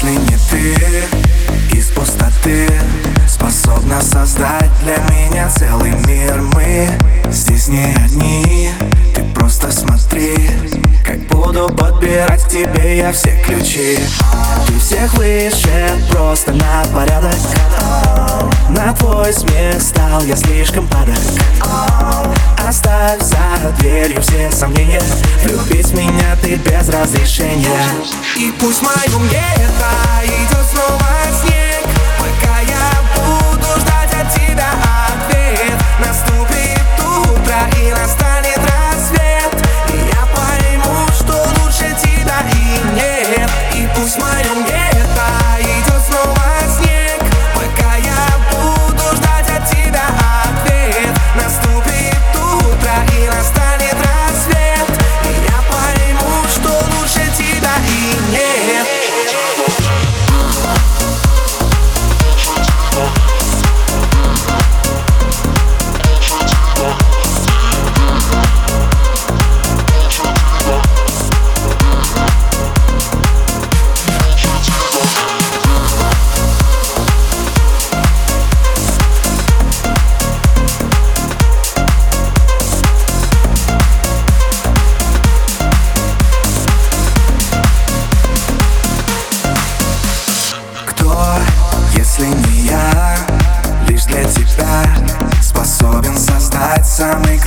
ты из пустоты Способна создать для меня целый мир. Мы здесь не одни, ты просто смотри Как буду подбирать к тебе я все ключи. Ты всех выше, просто на порядок. На твой смех стал я слишком падок. Оставь за дверью все сомнения Любить меня без разрешения. И пусть в моем гетто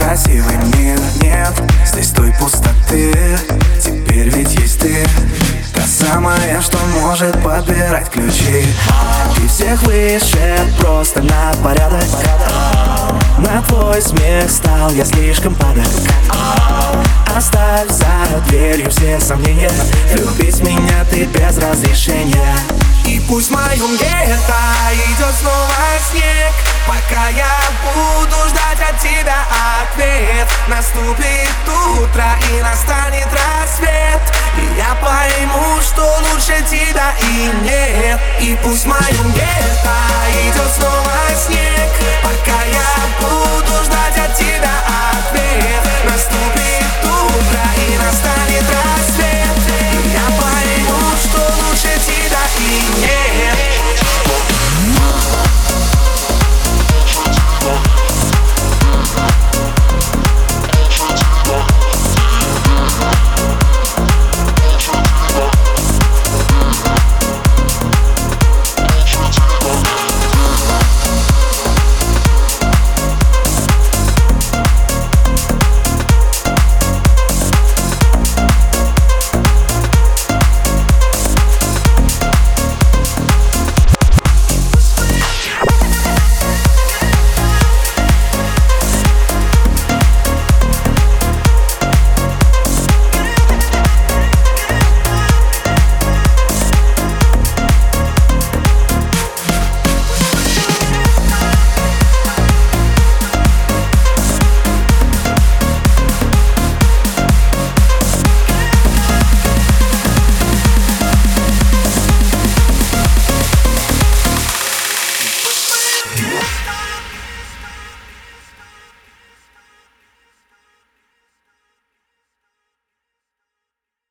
красивый мир. Нет здесь той пустоты, теперь ведь есть ты. Та самая, что может подбирать ключи. Ты всех выше, просто на порядок. На твой смех стал я слишком падок Оставь за дверью все сомнения. Любить меня ты без разрешения. И пусть в моем гетто идет снова снег Пока я буду ждать от тебя ответ. Наступит утро и настанет рассвет. И я пойму, что лучше тебя и нет. И пусть идет снова